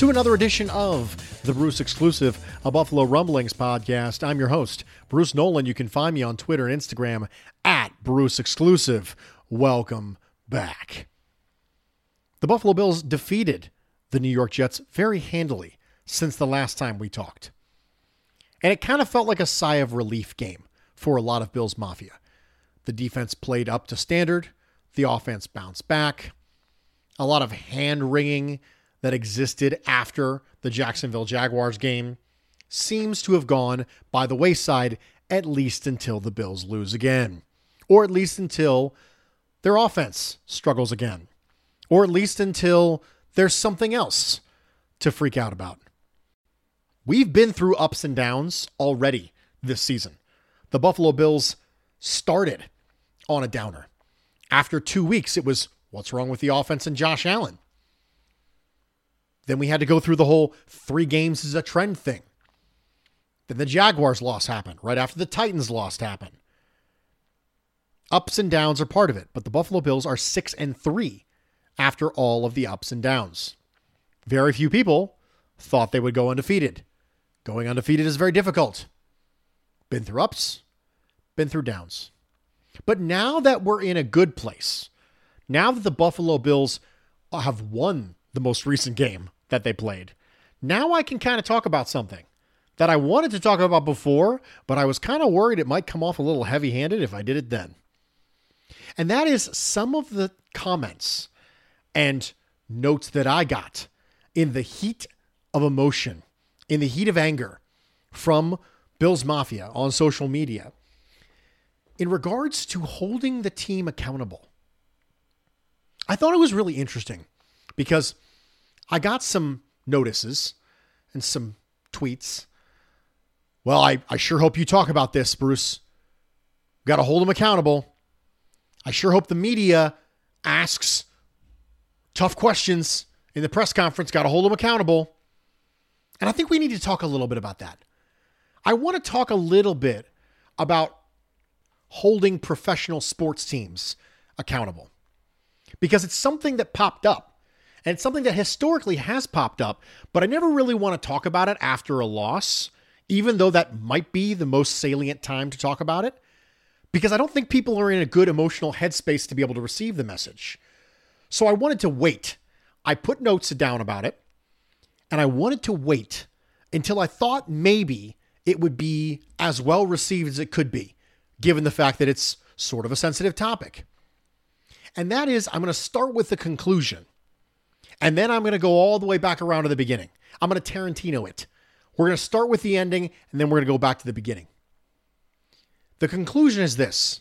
to another edition of the Bruce Exclusive, a Buffalo Rumblings podcast. I'm your host, Bruce Nolan. You can find me on Twitter and Instagram at Bruce Exclusive. Welcome back. The Buffalo Bills defeated the New York Jets very handily since the last time we talked. And it kind of felt like a sigh of relief game for a lot of Bills Mafia. The defense played up to standard. The offense bounced back. A lot of hand wringing that existed after the Jacksonville Jaguars game seems to have gone by the wayside, at least until the Bills lose again, or at least until their offense struggles again, or at least until there's something else to freak out about. We've been through ups and downs already this season. The Buffalo Bills started on a downer. After two weeks, it was what's wrong with the offense and Josh Allen? Then we had to go through the whole three games is a trend thing. Then the Jaguars loss happened right after the Titans loss happened. Ups and downs are part of it, but the Buffalo Bills are six and three after all of the ups and downs. Very few people thought they would go undefeated. Going undefeated is very difficult. Been through ups, been through downs. But now that we're in a good place, now that the Buffalo Bills have won the most recent game that they played, now I can kind of talk about something that I wanted to talk about before, but I was kind of worried it might come off a little heavy handed if I did it then. And that is some of the comments and notes that I got in the heat of emotion, in the heat of anger from Bills Mafia on social media in regards to holding the team accountable. I thought it was really interesting because I got some notices and some tweets. Well, I, I sure hope you talk about this, Bruce. Got to hold them accountable. I sure hope the media asks tough questions in the press conference. Got to hold them accountable. And I think we need to talk a little bit about that. I want to talk a little bit about holding professional sports teams accountable because it's something that popped up and it's something that historically has popped up, but I never really want to talk about it after a loss, even though that might be the most salient time to talk about it, because I don't think people are in a good emotional headspace to be able to receive the message. So I wanted to wait. I put notes down about it, and I wanted to wait until I thought maybe it would be as well received as it could be, given the fact that it's sort of a sensitive topic. And that is, I'm going to start with the conclusion. And then I'm going to go all the way back around to the beginning. I'm going to Tarantino it. We're going to start with the ending, and then we're going to go back to the beginning. The conclusion is this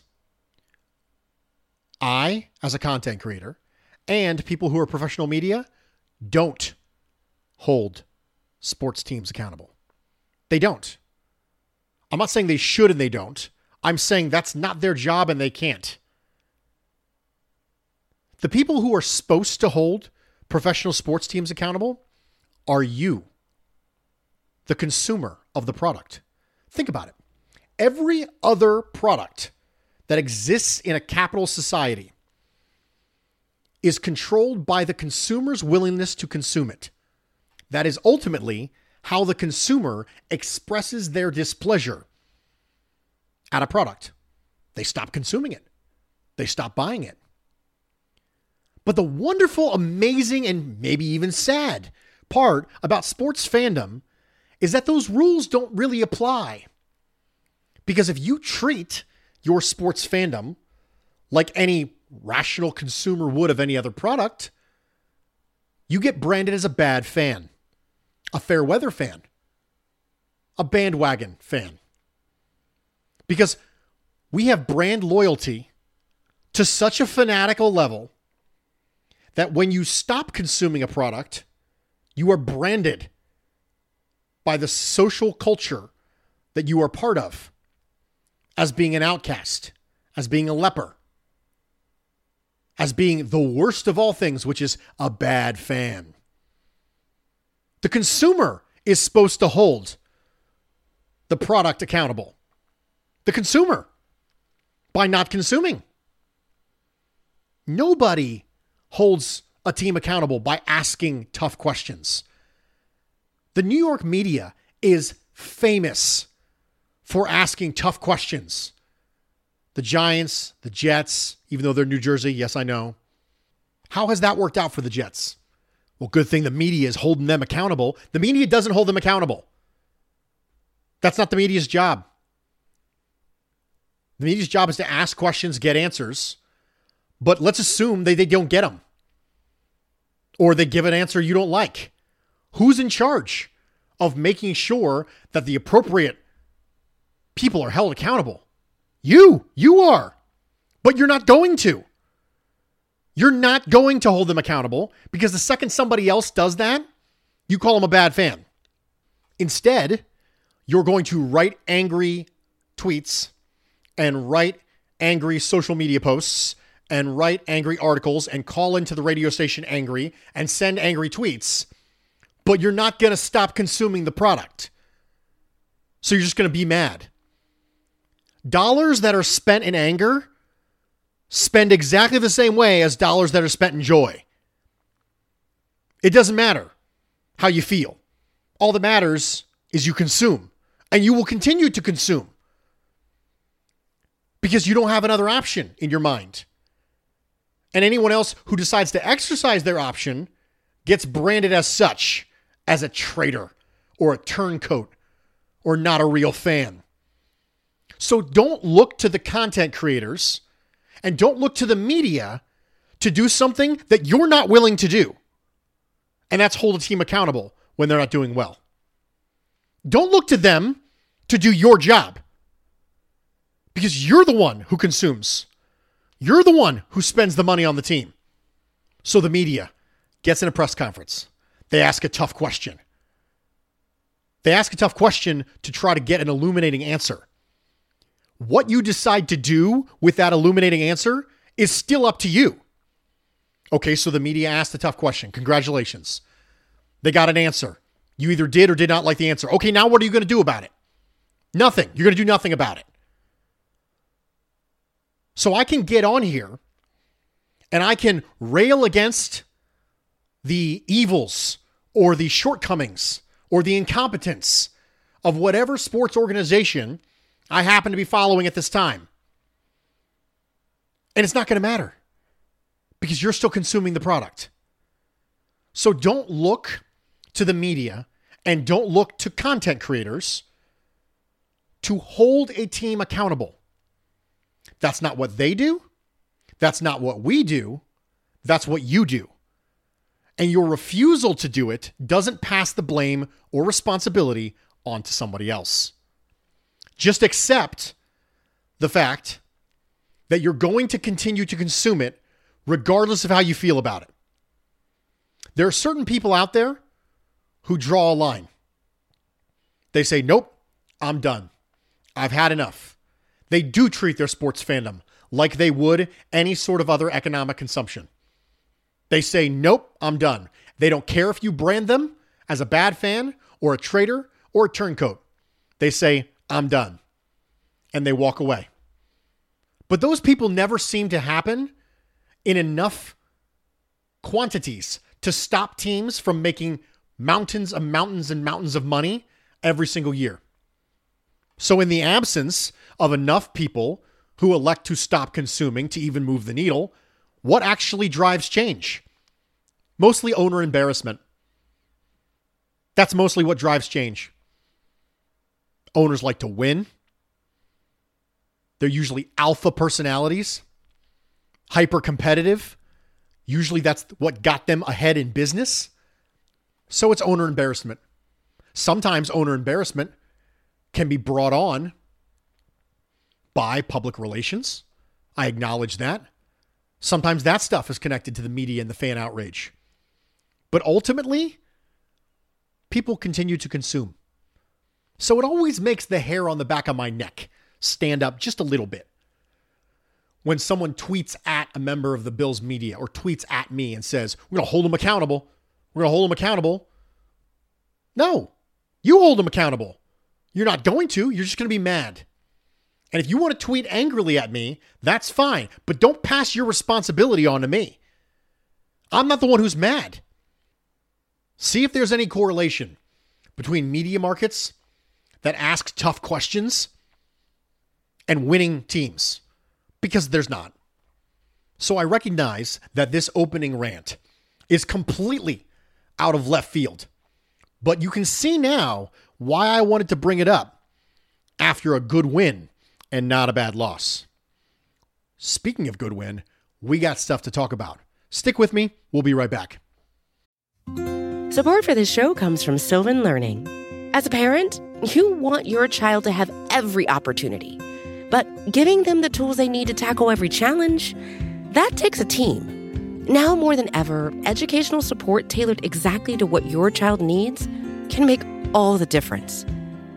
I, as a content creator, and people who are professional media, don't hold sports teams accountable. They don't. I'm not saying they should and they don't. I'm saying that's not their job and they can't. The people who are supposed to hold professional sports teams accountable are you, the consumer of the product. Think about it. Every other product that exists in a capital society is controlled by the consumer's willingness to consume it. That is ultimately how the consumer expresses their displeasure at a product. They stop consuming it, they stop buying it. But the wonderful, amazing, and maybe even sad part about sports fandom is that those rules don't really apply. Because if you treat your sports fandom like any rational consumer would of any other product, you get branded as a bad fan, a fair weather fan, a bandwagon fan. Because we have brand loyalty to such a fanatical level that when you stop consuming a product, you are branded by the social culture that you are part of as being an outcast, as being a leper, as being the worst of all things, which is a bad fan. The consumer is supposed to hold the product accountable. The consumer by not consuming. Nobody holds a team accountable by asking tough questions. The New York media is famous for asking tough questions. The Giants, the Jets, even though they're New Jersey, yes, I know. How has that worked out for the Jets? Well, good thing the media is holding them accountable. The media doesn't hold them accountable. That's not the media's job. The media's job is to ask questions, get answers, but let's assume they, they don't get them or they give an answer you don't like. Who's in charge of making sure that the appropriate people are held accountable? You, you are, but you're not going to. You're not going to hold them accountable because the second somebody else does that, you call them a bad fan. Instead, you're going to write angry tweets and write angry social media posts and write angry articles and call into the radio station angry and send angry tweets, but you're not going to stop consuming the product. So you're just going to be mad. Dollars that are spent in anger spend exactly the same way as dollars that are spent in joy. It doesn't matter how you feel. All that matters is you consume, and you will continue to consume because you don't have another option in your mind. And anyone else who decides to exercise their option gets branded as such, as a traitor or a turncoat or not a real fan. So don't look to the content creators and don't look to the media to do something that you're not willing to do. And that's hold a team accountable when they're not doing well. Don't look to them to do your job because you're the one who consumes. You're the one who spends the money on the team. So the media gets in a press conference. They ask a tough question. They ask a tough question to try to get an illuminating answer. What you decide to do with that illuminating answer is still up to you. Okay, so the media asked a tough question. Congratulations. They got an answer. You either did or did not like the answer. Okay, now what are you going to do about it? Nothing. You're going to do nothing about it. So I can get on here and I can rail against the evils or the shortcomings or the incompetence of whatever sports organization I happen to be following at this time. And it's not going to matter because you're still consuming the product. So don't look to the media and don't look to content creators to hold a team accountable. That's not what they do. That's not what we do. That's what you do. And your refusal to do it doesn't pass the blame or responsibility onto somebody else. Just accept the fact that you're going to continue to consume it regardless of how you feel about it. There are certain people out there who draw a line. They say, Nope, I'm done. I've had enough. They do treat their sports fandom like they would any sort of other economic consumption. They say, nope, I'm done. They don't care if you brand them as a bad fan or a traitor or a turncoat. They say, I'm done. And they walk away. But those people never seem to happen in enough quantities to stop teams from making mountains and mountains and mountains of money every single year. So, in the absence of enough people who elect to stop consuming to even move the needle, what actually drives change? Mostly owner embarrassment. That's mostly what drives change. Owners like to win. They're usually alpha personalities, hyper competitive. Usually that's what got them ahead in business. So it's owner embarrassment. Sometimes owner embarrassment can be brought on by public relations. I acknowledge that. Sometimes that stuff is connected to the media and the fan outrage. But ultimately, people continue to consume. So it always makes the hair on the back of my neck stand up just a little bit. When someone tweets at a member of the Bills media or tweets at me and says, We're going to hold them accountable. We're going to hold them accountable. No, you hold them accountable. You're not going to. You're just going to be mad. And if you want to tweet angrily at me, that's fine. But don't pass your responsibility on to me. I'm not the one who's mad. See if there's any correlation between media markets that ask tough questions and winning teams because there's not. So I recognize that this opening rant is completely out of left field. But you can see now why I wanted to bring it up after a good win and not a bad loss. Speaking of good win, we got stuff to talk about. Stick with me, we'll be right back. Support for this show comes from Sylvan Learning. As a parent, you want your child to have every opportunity, but giving them the tools they need to tackle every challenge, that takes a team. Now more than ever, educational support tailored exactly to what your child needs can make all the difference.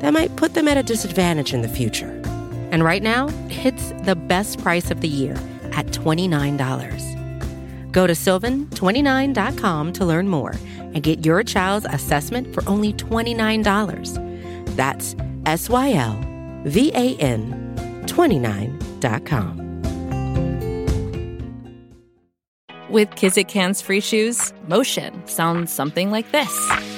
that might put them at a disadvantage in the future. And right now, it's the best price of the year at $29. Go to sylvan29.com to learn more and get your child's assessment for only $29. That's S Y L V A N 29.com. With Kizik hands free shoes, motion sounds something like this.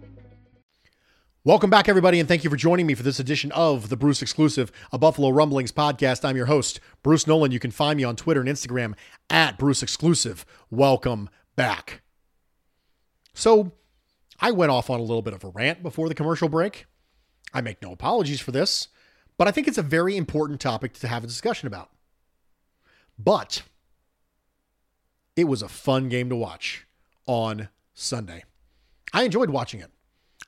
Welcome back, everybody, and thank you for joining me for this edition of the Bruce Exclusive, a Buffalo Rumblings podcast. I'm your host, Bruce Nolan. You can find me on Twitter and Instagram at Bruce Exclusive. Welcome back. So, I went off on a little bit of a rant before the commercial break. I make no apologies for this, but I think it's a very important topic to have a discussion about. But it was a fun game to watch on Sunday. I enjoyed watching it.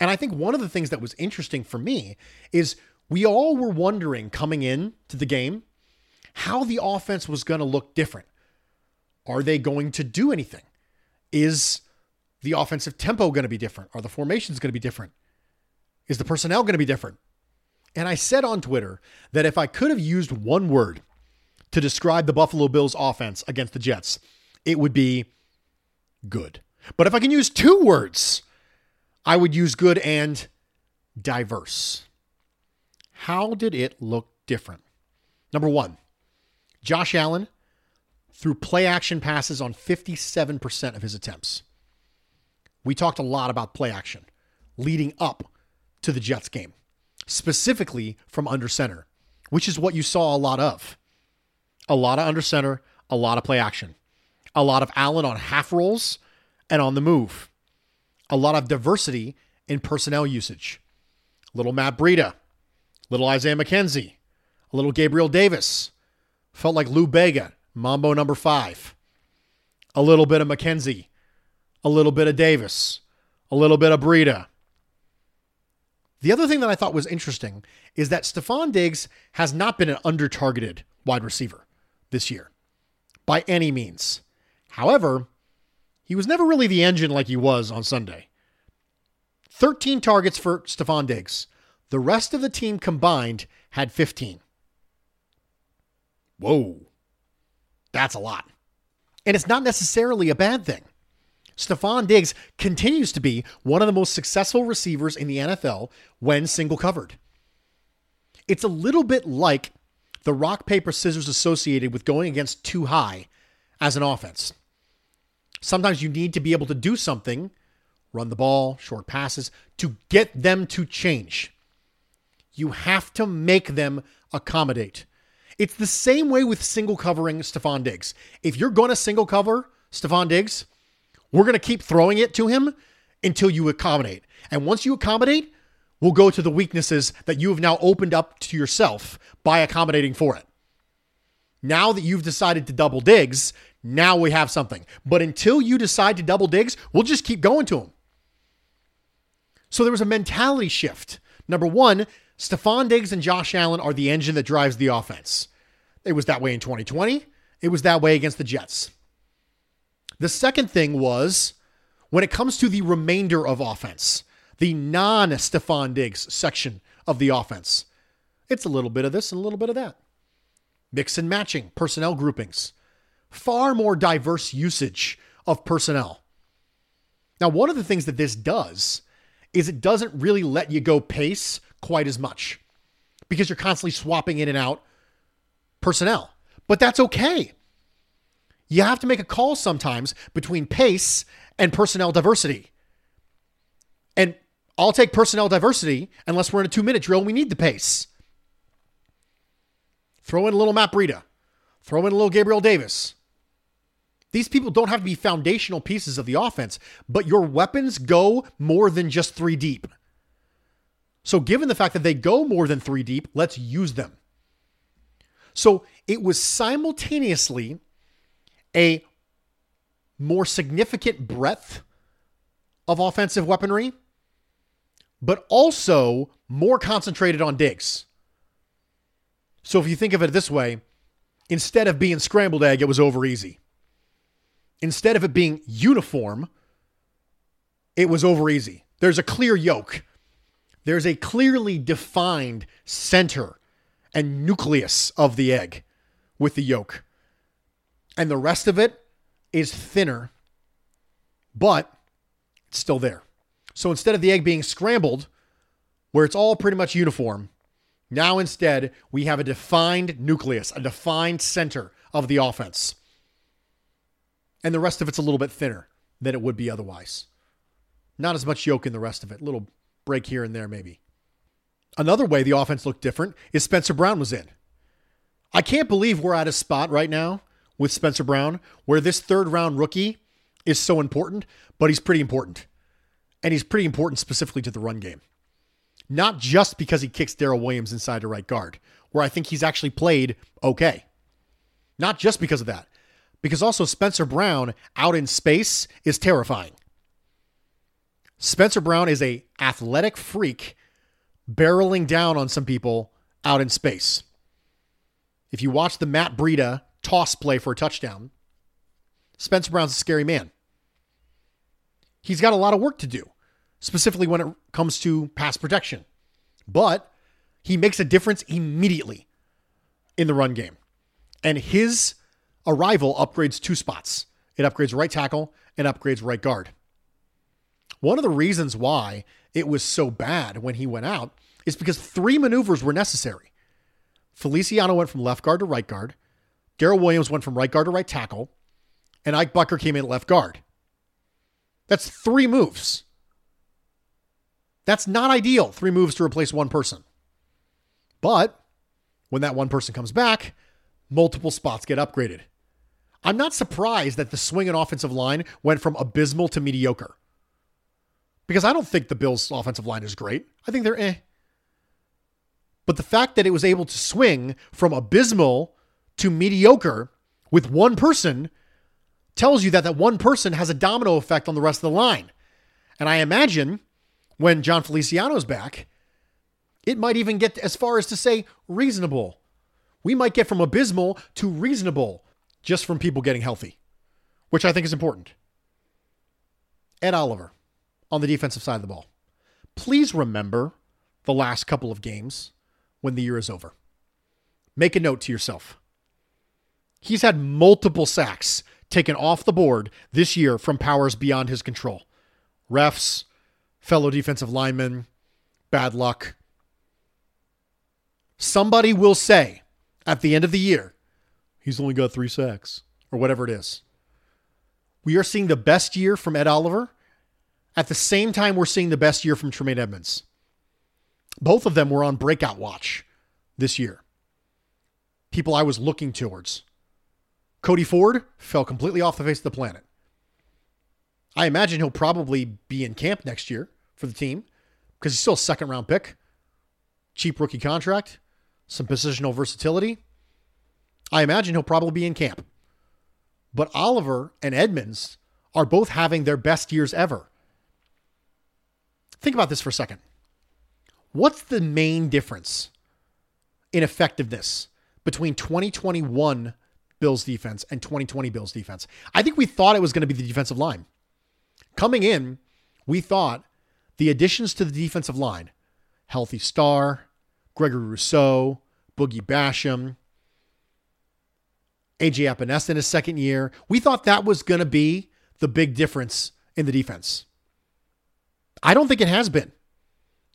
And I think one of the things that was interesting for me is we all were wondering coming in to the game how the offense was going to look different. Are they going to do anything? Is the offensive tempo going to be different? Are the formations going to be different? Is the personnel going to be different? And I said on Twitter that if I could have used one word to describe the Buffalo Bills offense against the Jets, it would be good. But if I can use two words, I would use good and diverse. How did it look different? Number one, Josh Allen threw play action passes on 57% of his attempts. We talked a lot about play action leading up to the Jets game, specifically from under center, which is what you saw a lot of. A lot of under center, a lot of play action, a lot of Allen on half rolls, and on the move. A lot of diversity in personnel usage. Little Matt Breida, little Isaiah McKenzie, a little Gabriel Davis. Felt like Lou Bega, Mambo number five. A little bit of McKenzie, a little bit of Davis, a little bit of Breida. The other thing that I thought was interesting is that Stefon Diggs has not been an under targeted wide receiver this year by any means. However, he was never really the engine like he was on Sunday. 13 targets for Stefon Diggs. The rest of the team combined had 15. Whoa. That's a lot. And it's not necessarily a bad thing. Stefon Diggs continues to be one of the most successful receivers in the NFL when single covered. It's a little bit like the rock, paper, scissors associated with going against two high as an offense. Sometimes you need to be able to do something, run the ball, short passes, to get them to change. You have to make them accommodate. It's the same way with single covering Stefon Diggs. If you're going to single cover Stefon Diggs, we're going to keep throwing it to him until you accommodate. And once you accommodate, we'll go to the weaknesses that you have now opened up to yourself by accommodating for it. Now that you've decided to double Diggs, now we have something. But until you decide to double Diggs, we'll just keep going to them. So there was a mentality shift. Number one, Stefon Diggs and Josh Allen are the engine that drives the offense. It was that way in 2020. It was that way against the Jets. The second thing was when it comes to the remainder of offense, the non Stefon Diggs section of the offense, it's a little bit of this and a little bit of that. Mix and matching, personnel groupings, far more diverse usage of personnel. Now, one of the things that this does is it doesn't really let you go pace quite as much because you're constantly swapping in and out personnel. But that's okay. You have to make a call sometimes between pace and personnel diversity. And I'll take personnel diversity unless we're in a two minute drill and we need the pace. Throw in a little Matt Breida. Throw in a little Gabriel Davis. These people don't have to be foundational pieces of the offense, but your weapons go more than just three deep. So, given the fact that they go more than three deep, let's use them. So, it was simultaneously a more significant breadth of offensive weaponry, but also more concentrated on Diggs. So, if you think of it this way, instead of being scrambled egg, it was over easy. Instead of it being uniform, it was over easy. There's a clear yolk there's a clearly defined center and nucleus of the egg with the yolk. And the rest of it is thinner, but it's still there. So instead of the egg being scrambled, where it's all pretty much uniform, now instead we have a defined nucleus, a defined center of the offense. And the rest of it's a little bit thinner than it would be otherwise. Not as much yolk in the rest of it, little break here and there, maybe. Another way the offense looked different is Spencer Brown was in. I can't believe we're at a spot right now with Spencer Brown where this third round rookie is so important, but he's pretty important. And he's pretty important specifically to the run game. Not just because he kicks Daryl Williams inside to right guard, where I think he's actually played okay. Not just because of that, because also Spencer Brown out in space is terrifying. Spencer Brown is a athletic freak barreling down on some people out in space. If you watch the Matt Breida toss play for a touchdown, Spencer Brown's a scary man. He's got a lot of work to do, specifically when it comes to pass protection. But he makes a difference immediately in the run game. And his arrival upgrades two spots. It upgrades right tackle and upgrades right guard. One of the reasons why it was so bad when he went out is because three maneuvers were necessary. Feliciano went from left guard to right guard. Daryl Williams went from right guard to right tackle. And Ike Boettger came in left guard. That's three moves. That's not ideal, three moves to replace one person. But when that one person comes back, multiple spots get upgraded. I'm not surprised that the swing and offensive line went from abysmal to mediocre. Because I don't think the Bills' offensive line is great. I think they're eh. But the fact that it was able to swing from abysmal to mediocre with one person tells you that that one person has a domino effect on the rest of the line. And I imagine when Jon Feliciano's back, it might even get as far as to say reasonable. We might get from abysmal to reasonable just from people getting healthy, which I think is important. Ed Oliver on the defensive side of the ball. Please remember the last couple of games when the year is over. Make a note to yourself. He's had multiple sacks taken off the board this year from powers beyond his control. Refs, fellow defensive linemen, bad luck. Somebody will say at the end of the year, he's only got three sacks or whatever it is. We are seeing the best year from Ed Oliver. At the same time, we're seeing the best year from Tremaine Edmunds. Both of them were on breakout watch this year. People I was looking towards. Cody Ford fell completely off the face of the planet. I imagine he'll probably be in camp next year for the team because he's still a second round pick, cheap rookie contract, some positional versatility. I imagine he'll probably be in camp. But Oliver and Edmunds are both having their best years ever. Think about this for a second. What's the main difference in effectiveness between 2021 Bills defense and 2020 Bills defense? I think we thought it was going to be the defensive line. Coming in, we thought the additions to the defensive line, Healthy Star, Gregory Rousseau, Boogie Basham, AJ Epenesa in his second year, we thought that was going to be the big difference in the defense. I don't think it has been.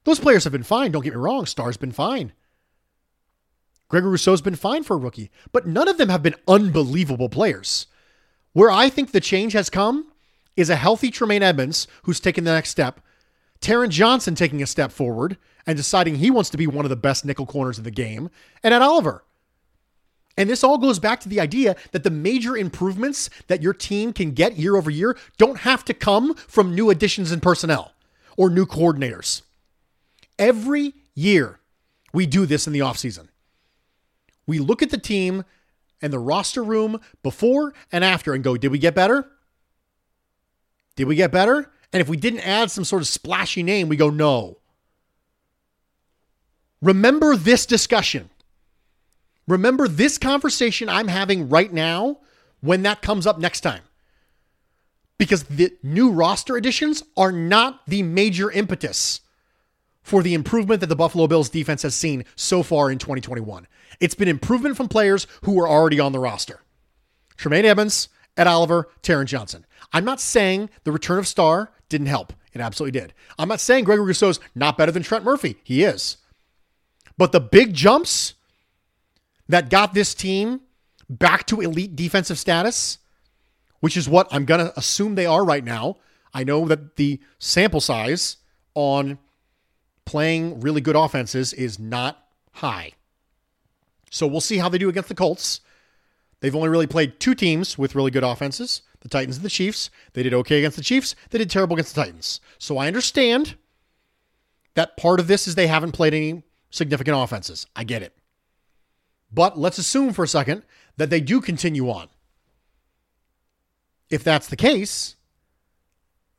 Those players have been fine. Don't get me wrong. Star's been fine. Gregory Rousseau's been fine for a rookie, but none of them have been unbelievable players. Where I think the change has come is a healthy Tremaine Edmunds who's taken the next step, Taron Johnson taking a step forward and deciding he wants to be one of the best nickel corners of the game, and Ed Oliver. And this all goes back to the idea that the major improvements that your team can get year over year don't have to come from new additions in personnel or new coordinators. Every year, we do this in the offseason. We look at the team and the roster room before and after and go, did we get better? Did we get better? And if we didn't add some sort of splashy name, we go, no. Remember this discussion. Remember this conversation I'm having right now when that comes up next time. Because the new roster additions are not the major impetus for the improvement that the Buffalo Bills defense has seen so far in 2021. It's been improvement from players who were already on the roster. Tremaine Evans, Ed Oliver, Taron Johnson. I'm not saying the return of Star didn't help. It absolutely did. I'm not saying Gregory Rousseau's not better than Trent Murphy. He is. But the big jumps that got this team back to elite defensive status, which is what I'm going to assume they are right now. I know that the sample size on playing really good offenses is not high. So we'll see how they do against the Colts. They've only really played two teams with really good offenses the Titans and the Chiefs. They did okay against the Chiefs, they did terrible against the Titans. So I understand that part of this is they haven't played any significant offenses. I get it. But let's assume for a second that they do continue on. If that's the case,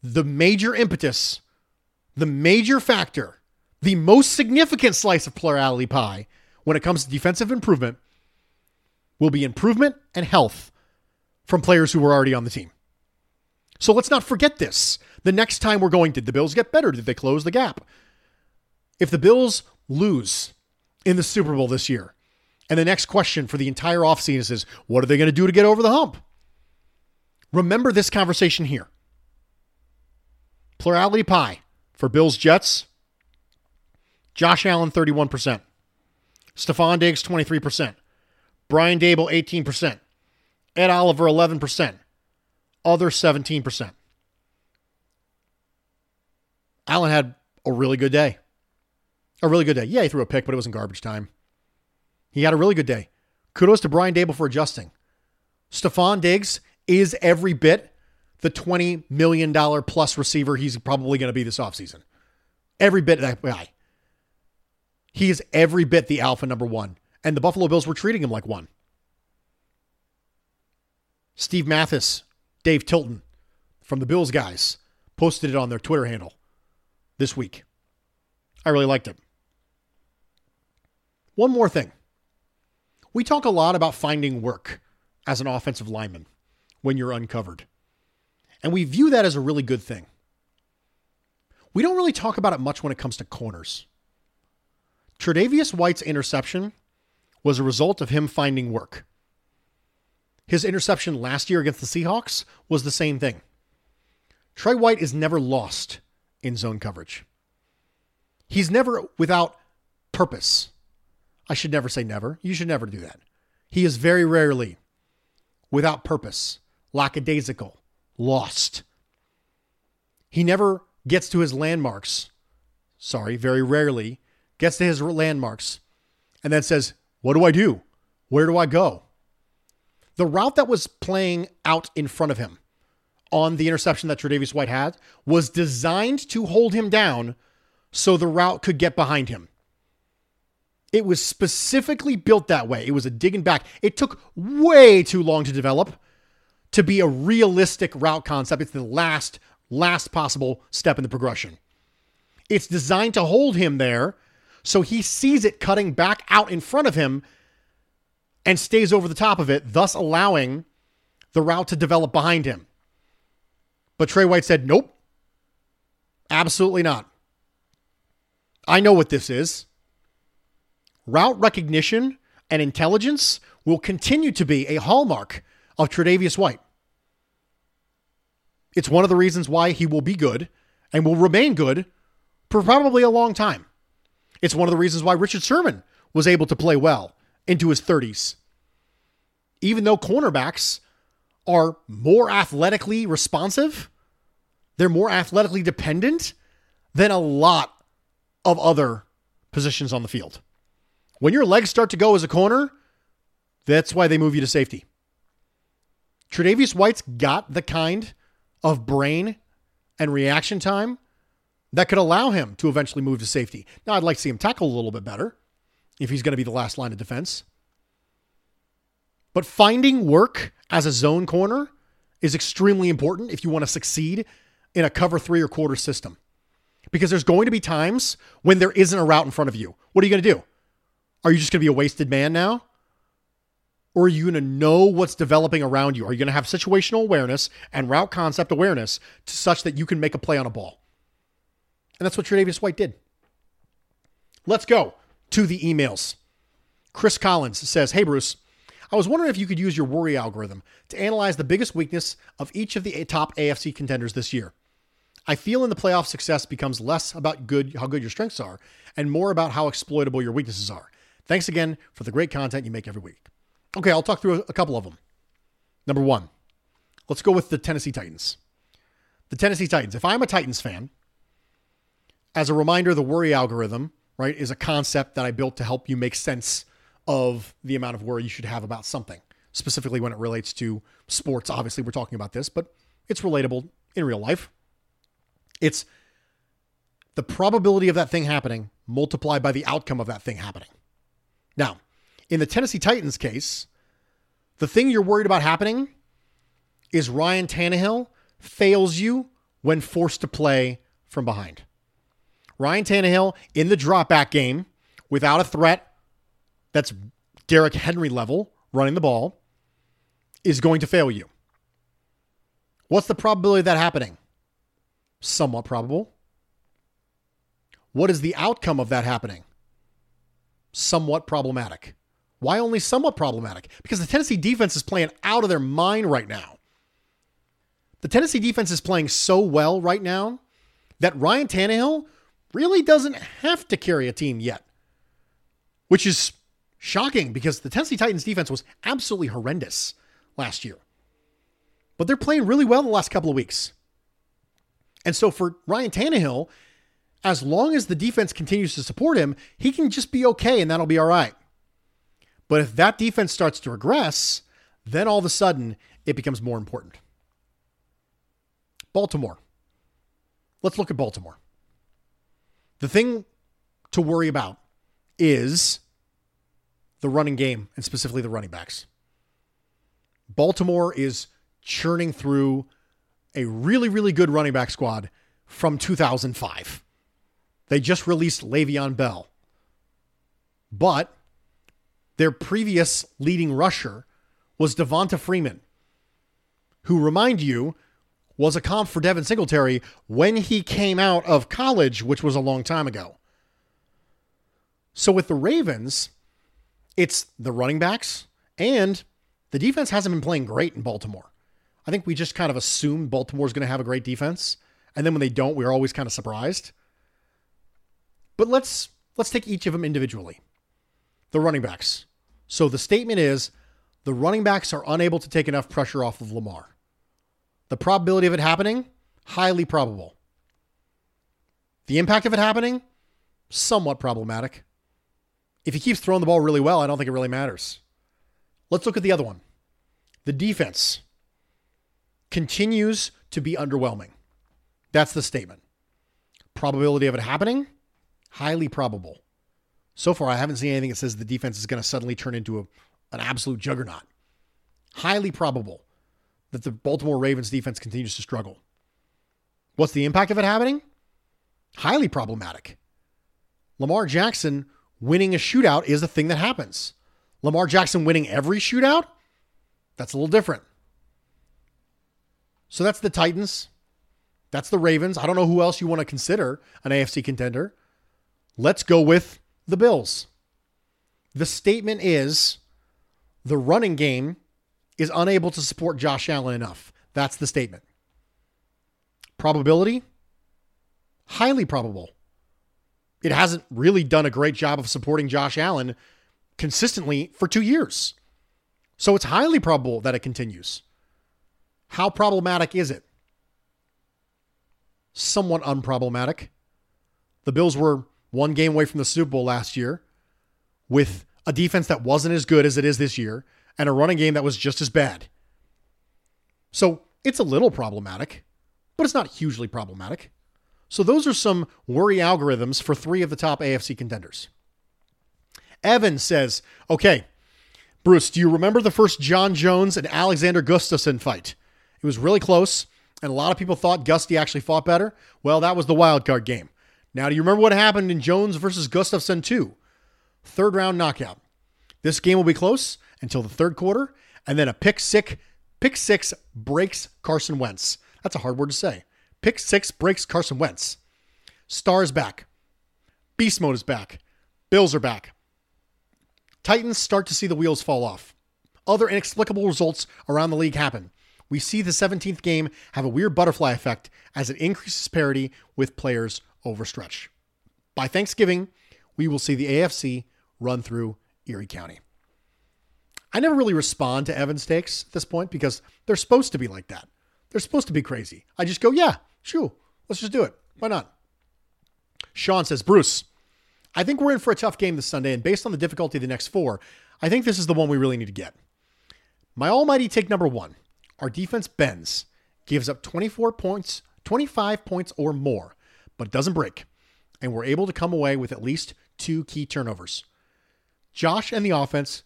the major impetus, the major factor the most significant slice of plurality pie when it comes to defensive improvement will be improvement and health from players who were already on the team. So let's not forget this. The next time we're going, did the Bills get better? Did they close the gap? If the Bills lose in the Super Bowl this year, and the next question for the entire offseason is, what are they going to do to get over the hump? Remember this conversation here. Plurality pie for Bills Jets Josh Allen, 31%. Stefon Diggs, 23%. Brian Daboll 18%. Ed Oliver, 11%. Other, 17%. Allen had a really good day. A really good day. Yeah, he threw a pick, but it was in garbage time. He had a really good day. Kudos to Brian Daboll for adjusting. Stefon Diggs is every bit the $20 million plus receiver he's probably going to be this offseason. Every bit that guy. He is every bit the alpha number one. And the Buffalo Bills were treating him like one. Steve Mathis, Dave Tilton from the Bills guys posted it on their Twitter handle this week. I really liked it. One more thing. We talk a lot about finding work as an offensive lineman when you're uncovered. And we view that as a really good thing. We don't really talk about it much when it comes to corners. Tre'Davious White's interception was a result of him finding work. His interception last year against the Seahawks was the same thing. Tre White is never lost in zone coverage. He's never without purpose. I should never say never. You should never do that. He is very rarely without purpose, lackadaisical, lost. He never gets to his landmarks. Sorry, very rarely gets to his landmarks and then says, What do I do? Where do I go? The route that was playing out in front of him on the interception that Tre'Davious White had was designed to hold him down so the route could get behind him. It was specifically built that way. It was a digging back. It took way too long to develop to be a realistic route concept. It's the last, last possible step in the progression. It's designed to hold him there so he sees it cutting back out in front of him and stays over the top of it, thus allowing the route to develop behind him. But Tre White said, nope, absolutely not. I know what this is. Route recognition and intelligence will continue to be a hallmark of Tre'Davious White. It's one of the reasons why he will be good and will remain good for probably a long time. It's one of the reasons why Richard Sherman was able to play well into his 30s. Even though cornerbacks are more athletically responsive, they're more athletically dependent than a lot of other positions on the field. When your legs start to go as a corner, that's why they move you to safety. Tre'Davious White's got the kind of brain and reaction time that could allow him to eventually move to safety. Now, I'd like to see him tackle a little bit better if he's going to be the last line of defense. But finding work as a zone corner is extremely important if you want to succeed in a cover three or quarter system. Because there's going to be times when there isn't a route in front of you. What are you going to do? Are you just going to be a wasted man now? Or are you going to know what's developing around you? Are you going to have situational awareness and route concept awareness to such that you can make a play on a ball? And that's what Tre'Davious White did. Let's go to the emails. Chris Collins says, Hey, Bruce, I was wondering if you could use your worry algorithm to analyze the biggest weakness of each of the top AFC contenders this year. I feel in the playoff success becomes less about good how good your strengths are and more about how exploitable your weaknesses are. Thanks again for the great content you make every week. Okay, I'll talk through a couple of them. Number one, let's go with the Tennessee Titans. The Tennessee Titans. If I'm a Titans fan, as a reminder, the worry algorithm, right, is a concept that I built to help you make sense of the amount of worry you should have about something, specifically when it relates to sports. Obviously, we're talking about this, but it's relatable in real life. It's the probability of that thing happening multiplied by the outcome of that thing happening. Now, in the Tennessee Titans case, the thing you're worried about happening is Ryan Tannehill fails you when forced to play from behind. Ryan Tannehill in the dropback game without a threat that's Derrick Henry level running the ball is going to fail you. What's the probability of that happening? Somewhat probable. What is the outcome of that happening? Somewhat problematic. Why only somewhat problematic? Because the Tennessee defense is playing out of their mind right now. The Tennessee defense is playing so well right now that Ryan Tannehill really doesn't have to carry a team yet, which is shocking because the Tennessee Titans defense was absolutely horrendous last year. But they're playing really well the last couple of weeks. And so for Ryan Tannehill, as long as the defense continues to support him, he can just be okay and that'll be all right. But if that defense starts to regress, then all of a sudden it becomes more important. Baltimore. Let's look at Baltimore. The thing to worry about is the running game and specifically the running backs. Baltimore is churning through a really, really good running back squad from 2005. They just released Le'Veon Bell. But their previous leading rusher was Devonta Freeman, who, remind you, was a comp for Devin Singletary when he came out of college, which was a long time ago. So with the Ravens, it's the running backs and the defense hasn't been playing great in Baltimore. I think we just kind of assume Baltimore's going to have a great defense, and then when they don't, we're always kind of surprised. But let's let's take each of them individually. The running backs. So the statement is the running backs are unable to take enough pressure off of Lamar. The probability of it happening, highly probable. The impact of it happening, somewhat problematic. If he keeps throwing the ball really well, I don't think it really matters. Let's look at the other one. The defense continues to be underwhelming. That's the statement. Probability of it happening? Highly probable. So far, I haven't seen anything that says the defense is going to suddenly turn into a, an absolute juggernaut. Highly probable that the Baltimore Ravens defense continues to struggle. What's the impact of it happening? Highly problematic. Lamar Jackson winning a shootout is a thing that happens. Lamar Jackson winning every shootout? That's a little different. So that's the Titans. That's the Ravens. I don't know who else you want to consider an AFC contender. Let's go with the Bills. The statement is the running game is unable to support Josh Allen enough. That's the statement. Probability? Highly probable. It hasn't really done a great job of supporting Josh Allen consistently for two years. So it's highly probable that it continues. How problematic is it? Somewhat unproblematic. The Bills were one game away from the Super Bowl last year with a defense that wasn't as good as it is this year and a running game that was just as bad. So it's a little problematic, but it's not hugely problematic. So those are some worry algorithms for three of the top AFC contenders. Evan says, okay, Bruce, do you remember the first Jon Jones and Alexander Gustafsson fight? It was really close, and a lot of people thought Gusty actually fought better. Well, that was the wild card game. Now, do you remember what happened in Jones versus Gustafsson 2? Third round knockout. This game will be close until the third quarter, and then a pick six, pick six breaks Carson Wentz. That's a hard word to say. Pick six breaks Carson Wentz. Stars back. Beast mode is back. Bills are back. Titans start to see the wheels fall off. Other inexplicable results around the league happen. We see the 17th game have a weird butterfly effect as it increases parity with players overstretch. By Thanksgiving, we will see the AFC run through Erie County. I never really respond to Evan's takes at this point because they're supposed to be like that. They're supposed to be crazy. I just go, yeah, sure, let's just do it. Why not? Sean says, Bruce, I think we're in for a tough game this Sunday, and based on the difficulty of the next four, I think this is the one we really need to get. My almighty take number one our defense bends, gives up 24 points, 25 points or more, but doesn't break, and we're able to come away with at least two key turnovers. Josh and the offense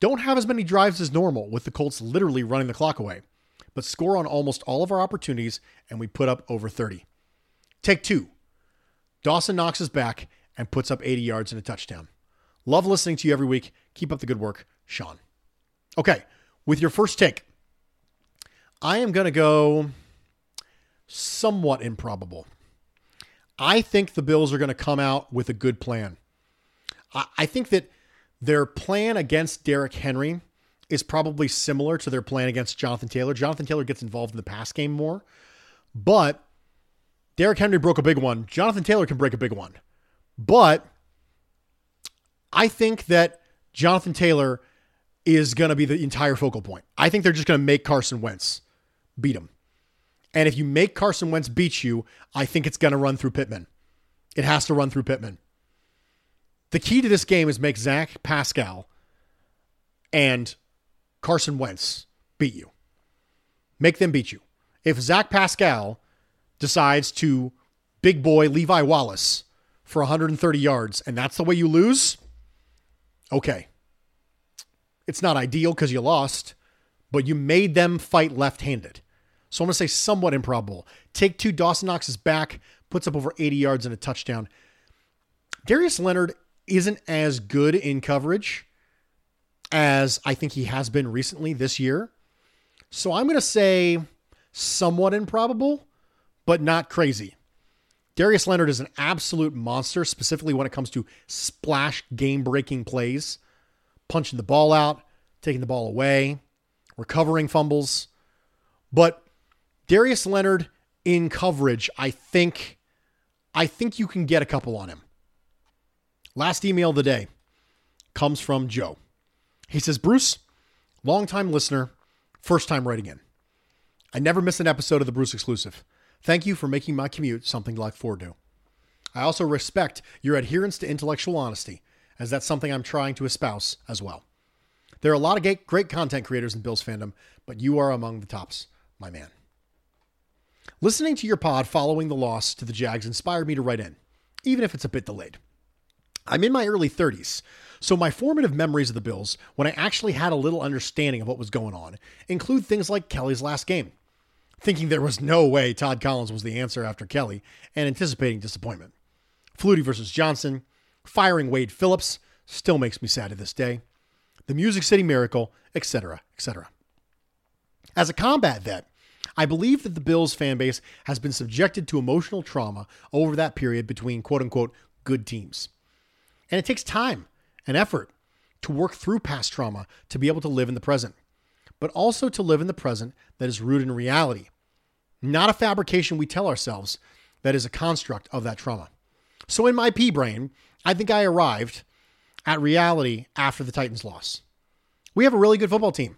don't have as many drives as normal, with the Colts literally running the clock away, but score on almost all of our opportunities, and we put up over 30. Take two. Dawson Knox is back and puts up 80 yards and a touchdown. Love listening to you every week. Keep up the good work, Sean. Okay, with your first take, I am going to go somewhat improbable. I think the Bills are going to come out with a good plan. I think that their plan against Derrick Henry is probably similar to their plan against Jonathan Taylor. Jonathan Taylor gets involved in the pass game more, but Derrick Henry broke a big one. Jonathan Taylor can break a big one. But I think that Jonathan Taylor is going to be the entire focal point. I think they're just going to make Carson Wentz beat him. And if you make Carson Wentz beat you, I think it's going to run through Pittman. It has to run through Pittman. The key to this game is make Zach Pascal and Carson Wentz beat you. Make them beat you. If Zach Pascal decides to big boy Levi Wallace for 130 yards and that's the way you lose, okay. It's not ideal because you lost, but you made them fight left handed. So I'm going to say somewhat improbable. Take two, Dawson Knox is back, puts up over 80 yards and a touchdown. Darius Leonard isn't as good in coverage as I think he has been recently this year. So I'm going to say somewhat improbable, but not crazy. Darius Leonard is an absolute monster, specifically when it comes to splash game breaking plays, punching the ball out, taking the ball away, recovering fumbles. But Darius Leonard in coverage, I think I think you can get a couple on him. Last email of the day comes from Joe. He says, Bruce, longtime listener, first time writing in. I never miss an episode of the Bruce exclusive. Thank you for making my commute something to look forward to. I also respect your adherence to intellectual honesty, as that's something I'm trying to espouse as well. There are a lot of great content creators in Bills fandom, but you are among the tops, my man. Listening to your pod following the loss to the Jags inspired me to write in, even if it's a bit delayed. I'm in my early 30s, so my formative memories of the Bills, when I actually had a little understanding of what was going on, include things like Kelly's last game, thinking there was no way Todd Collins was the answer after Kelly, and anticipating disappointment. Flutie versus Johnson, firing Wade Phillips, still makes me sad to this day. The Music City Miracle, etc., etc. As a combat vet, I believe that the Bills fan base has been subjected to emotional trauma over that period between quote unquote good teams. And it takes time and effort to work through past trauma to be able to live in the present, but also to live in the present that is rooted in reality, not a fabrication we tell ourselves that is a construct of that trauma. So in my P brain, I think I arrived at reality after the Titans loss. We have a really good football team,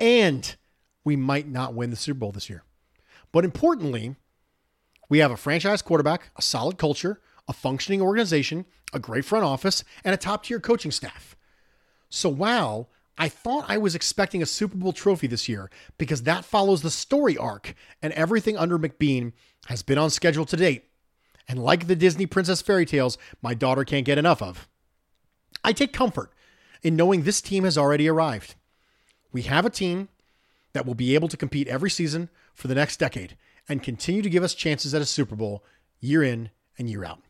and we might not win the Super Bowl this year. But importantly, we have a franchise quarterback, a solid culture, a functioning organization, a great front office, and a top tier coaching staff. So while I thought I was expecting a Super Bowl trophy this year because that follows the story arc and everything under McBeane has been on schedule to date. And like the Disney princess fairy tales, my daughter can't get enough of. I take comfort in knowing this team has already arrived. We have a team that will be able to compete every season for the next decade and continue to give us chances at a Super Bowl year in and year out.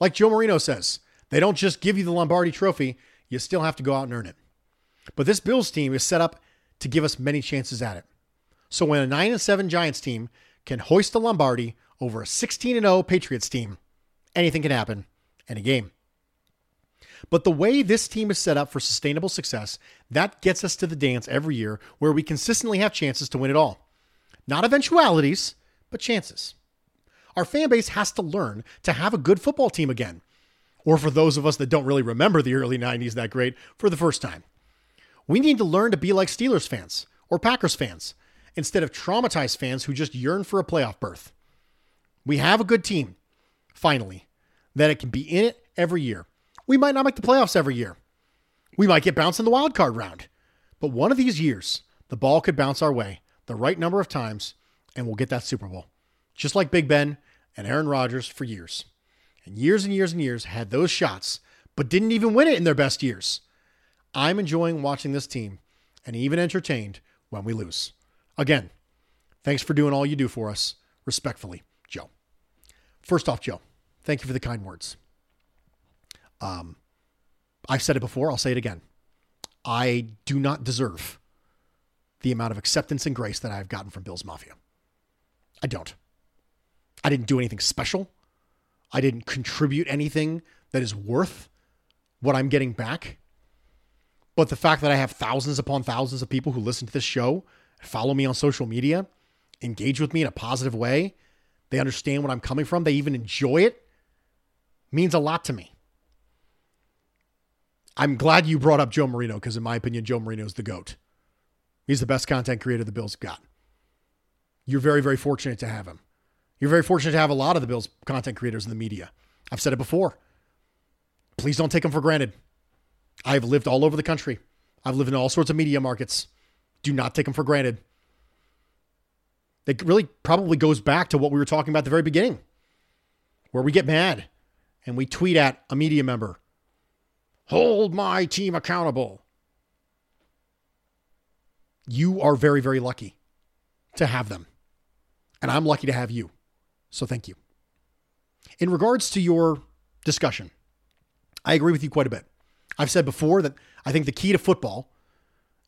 Like Joe Marino says, they don't just give you the Lombardi trophy, you still have to go out and earn it. But this Bills team is set up to give us many chances at it. So when a 9 and 7 Giants team can hoist the Lombardi over a 16 and 0 Patriots team, anything can happen any game. But the way this team is set up for sustainable success, that gets us to the dance every year where we consistently have chances to win it all. Not eventualities, but chances. Our fan base has to learn to have a good football team again. Or for those of us that don't really remember the early 90s that great, for the first time. We need to learn to be like Steelers fans or Packers fans instead of traumatized fans who just yearn for a playoff berth. We have a good team, finally, that it can be in it every year. We might not make the playoffs every year. We might get bounced in the wild card round. But one of these years, the ball could bounce our way the right number of times, and we'll get that Super Bowl. Just like Big Ben and Aaron Rodgers for years. And years and years and years had those shots, but didn't even win it in their best years. I'm enjoying watching this team and even entertained when we lose. Again, thanks for doing all you do for us. Respectfully, Joe. First off, Joe, thank you for the kind words. Um, I've said it before, I'll say it again. I do not deserve the amount of acceptance and grace that I've gotten from Bill's Mafia. I don't. I didn't do anything special. I didn't contribute anything that is worth what I'm getting back. But the fact that I have thousands upon thousands of people who listen to this show, follow me on social media, engage with me in a positive way, they understand what I'm coming from, they even enjoy it, means a lot to me. I'm glad you brought up Joe Marino because, in my opinion, Joe Marino is the GOAT. He's the best content creator the Bills got. You're very, very fortunate to have him. You're very fortunate to have a lot of the Bills content creators in the media. I've said it before. Please don't take them for granted. I've lived all over the country. I've lived in all sorts of media markets. Do not take them for granted. It really probably goes back to what we were talking about at the very beginning, where we get mad and we tweet at a media member, hold my team accountable. You are very, very lucky to have them. And I'm lucky to have you. So thank you. In regards to your discussion, I agree with you quite a bit. I've said before that I think the key to football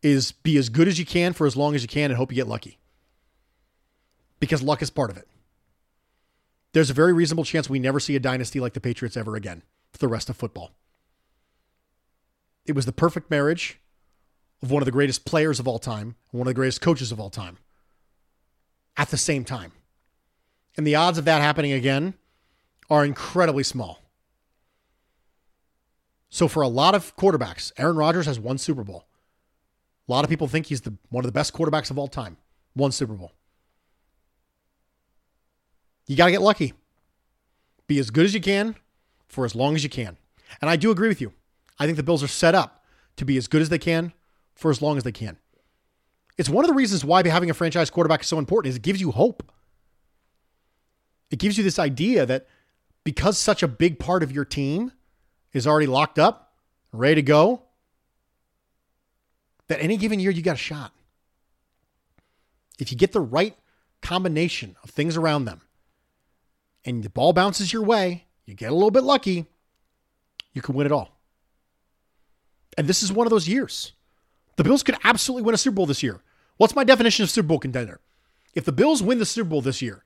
is be as good as you can for as long as you can and hope you get lucky. Because luck is part of it. There's a very reasonable chance we never see a dynasty like the Patriots ever again for the rest of football. It was the perfect marriage of one of the greatest players of all time and one of the greatest coaches of all time at the same time. And the odds of that happening again are incredibly small. So for a lot of quarterbacks, Aaron Rodgers has one Super Bowl. A lot of people think he's the one of the best quarterbacks of all time. One Super Bowl. You got to get lucky. Be as good as you can for as long as you can. And I do agree with you. I think the Bills are set up to be as good as they can for as long as they can. It's one of the reasons why having a franchise quarterback is so important is it gives you hope. It gives you this idea that because such a big part of your team is already locked up, ready to go, that any given year you got a shot. If you get the right combination of things around them and the ball bounces your way, you get a little bit lucky, you can win it all. And this is one of those years. The Bills could absolutely win a Super Bowl this year. What's my definition of Super Bowl contender? If the Bills win the Super Bowl this year,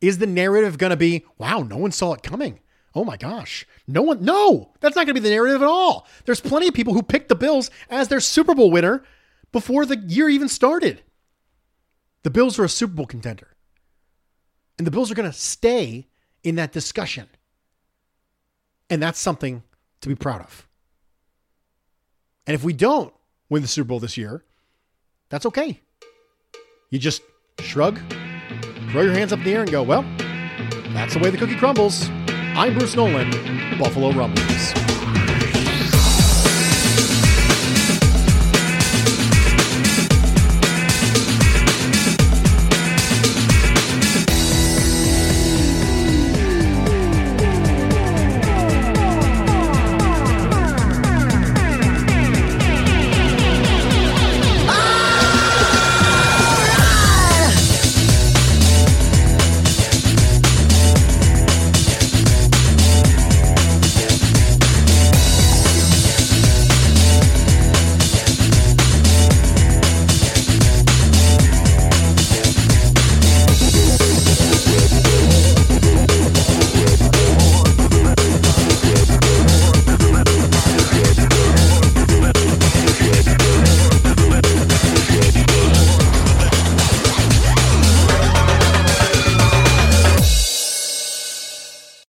is the narrative going to be, wow, no one saw it coming? Oh my gosh. No one, no, that's not going to be the narrative at all. There's plenty of people who picked the Bills as their Super Bowl winner before the year even started. The Bills are a Super Bowl contender. And the Bills are going to stay in that discussion. And that's something to be proud of. And if we don't win the Super Bowl this year, that's okay. You just shrug, throw your hands up in the air, and go, well, that's the way the cookie crumbles. I'm Bruce Nolan, Buffalo Rumblings.